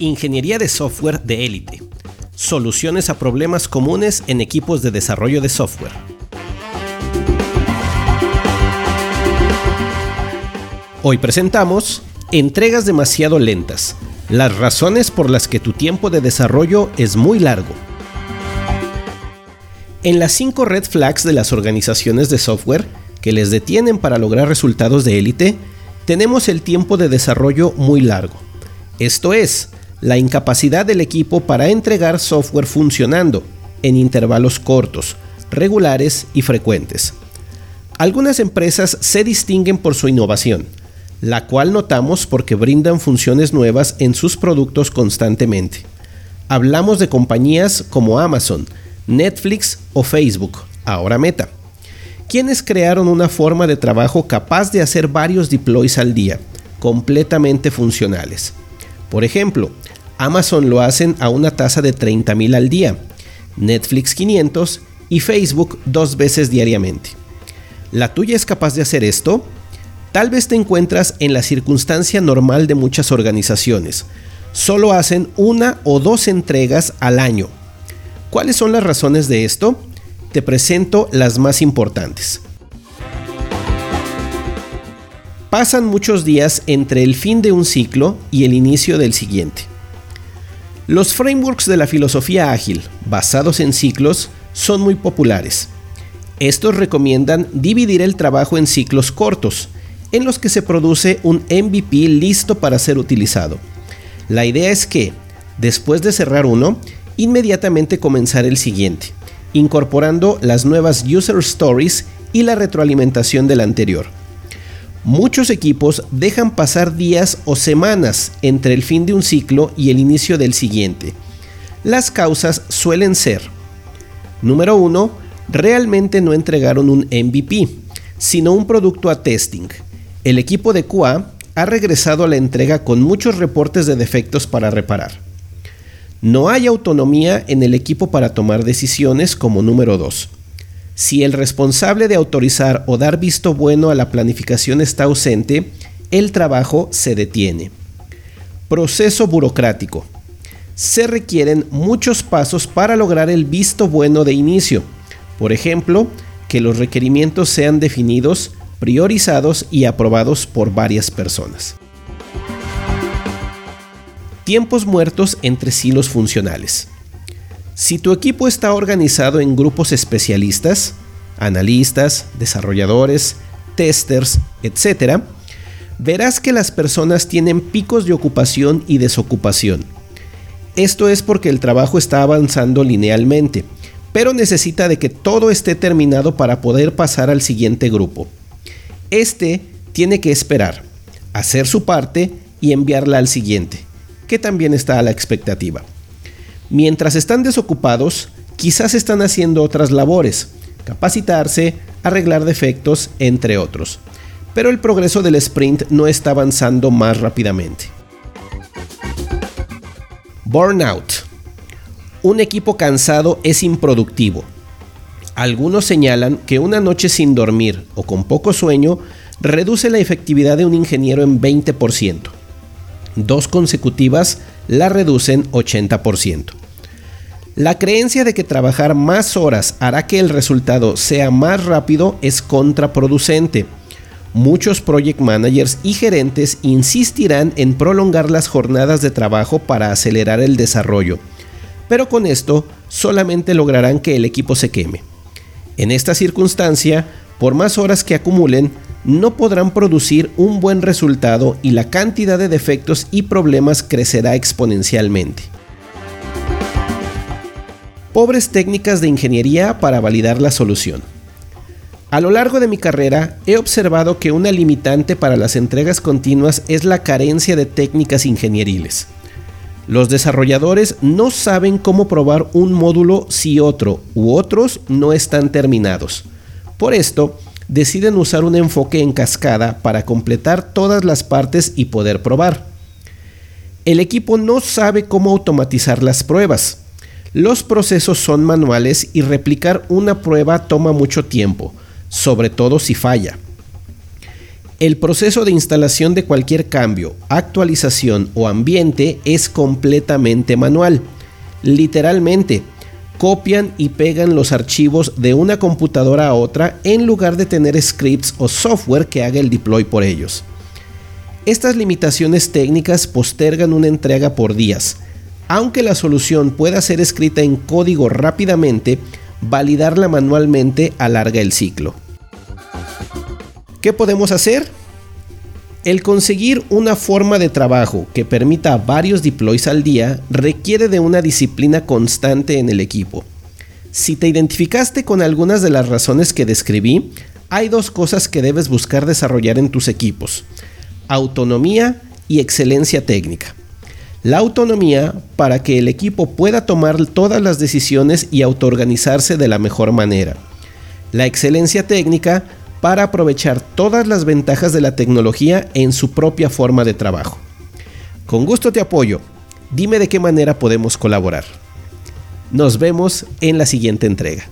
Ingeniería de software de élite. Soluciones a problemas comunes en equipos de desarrollo de software. Hoy presentamos entregas demasiado lentas, las razones por las que tu tiempo de desarrollo es muy largo. En las 5 red flags de las organizaciones de software que les detienen para lograr resultados de élite, tenemos el tiempo de desarrollo muy largo. Esto es, la incapacidad del equipo para entregar software funcionando en intervalos cortos, regulares y frecuentes. Algunas empresas se distinguen por su innovación, la cual notamos porque brindan funciones nuevas en sus productos constantemente. Hablamos de compañías como Amazon, Netflix o Facebook, ahora Meta, quienes crearon una forma de trabajo capaz de hacer varios deploys al día, completamente funcionales. Por ejemplo, Amazon lo hacen a una tasa de 30.000 al día, Netflix 500 y Facebook dos veces diariamente. ¿La tuya es capaz de hacer esto? Tal vez te encuentras en la circunstancia normal de muchas organizaciones. Solo hacen una o dos entregas al año. ¿Cuáles son las razones de esto? Te presento las más importantes. Pasan muchos días entre el fin de un ciclo y el inicio del siguiente. Los frameworks de la filosofía ágil, basados en ciclos, son muy populares. Estos recomiendan dividir el trabajo en ciclos cortos, en los que se produce un MVP listo para ser utilizado. La idea es que, después de cerrar uno, inmediatamente comenzar el siguiente, incorporando las nuevas user stories y la retroalimentación del anterior. Muchos equipos dejan pasar días o semanas entre el fin de un ciclo y el inicio del siguiente. Las causas suelen ser, número 1, realmente no entregaron un MVP, sino un producto a testing. El equipo de QA ha regresado a la entrega con muchos reportes de defectos para reparar. No hay autonomía en el equipo para tomar decisiones como número 2. Si el responsable de autorizar o dar visto bueno a la planificación está ausente, el trabajo se detiene. Proceso burocrático. Se requieren muchos pasos para lograr el visto bueno de inicio. Por ejemplo, que los requerimientos sean definidos, priorizados y aprobados por varias personas. Tiempos muertos entre silos funcionales. Si tu equipo está organizado en grupos especialistas, analistas, desarrolladores, testers, etc., verás que las personas tienen picos de ocupación y desocupación. Esto es porque el trabajo está avanzando linealmente, pero necesita de que todo esté terminado para poder pasar al siguiente grupo. Este tiene que esperar, hacer su parte y enviarla al siguiente, que también está a la expectativa. Mientras están desocupados, quizás están haciendo otras labores, capacitarse, arreglar defectos, entre otros. Pero el progreso del sprint no está avanzando más rápidamente. Burnout. Un equipo cansado es improductivo. Algunos señalan que una noche sin dormir o con poco sueño reduce la efectividad de un ingeniero en 20%. Dos consecutivas la reducen 80%. La creencia de que trabajar más horas hará que el resultado sea más rápido es contraproducente. Muchos project managers y gerentes insistirán en prolongar las jornadas de trabajo para acelerar el desarrollo, pero con esto solamente lograrán que el equipo se queme. En esta circunstancia, por más horas que acumulen, no podrán producir un buen resultado y la cantidad de defectos y problemas crecerá exponencialmente pobres técnicas de ingeniería para validar la solución. A lo largo de mi carrera he observado que una limitante para las entregas continuas es la carencia de técnicas ingenieriles. Los desarrolladores no saben cómo probar un módulo si otro u otros no están terminados. Por esto, deciden usar un enfoque en cascada para completar todas las partes y poder probar. El equipo no sabe cómo automatizar las pruebas, los procesos son manuales y replicar una prueba toma mucho tiempo, sobre todo si falla. El proceso de instalación de cualquier cambio, actualización o ambiente es completamente manual. Literalmente, copian y pegan los archivos de una computadora a otra en lugar de tener scripts o software que haga el deploy por ellos. Estas limitaciones técnicas postergan una entrega por días. Aunque la solución pueda ser escrita en código rápidamente, validarla manualmente alarga el ciclo. ¿Qué podemos hacer? El conseguir una forma de trabajo que permita varios deploys al día requiere de una disciplina constante en el equipo. Si te identificaste con algunas de las razones que describí, hay dos cosas que debes buscar desarrollar en tus equipos. Autonomía y excelencia técnica. La autonomía para que el equipo pueda tomar todas las decisiones y autoorganizarse de la mejor manera. La excelencia técnica para aprovechar todas las ventajas de la tecnología en su propia forma de trabajo. Con gusto te apoyo. Dime de qué manera podemos colaborar. Nos vemos en la siguiente entrega.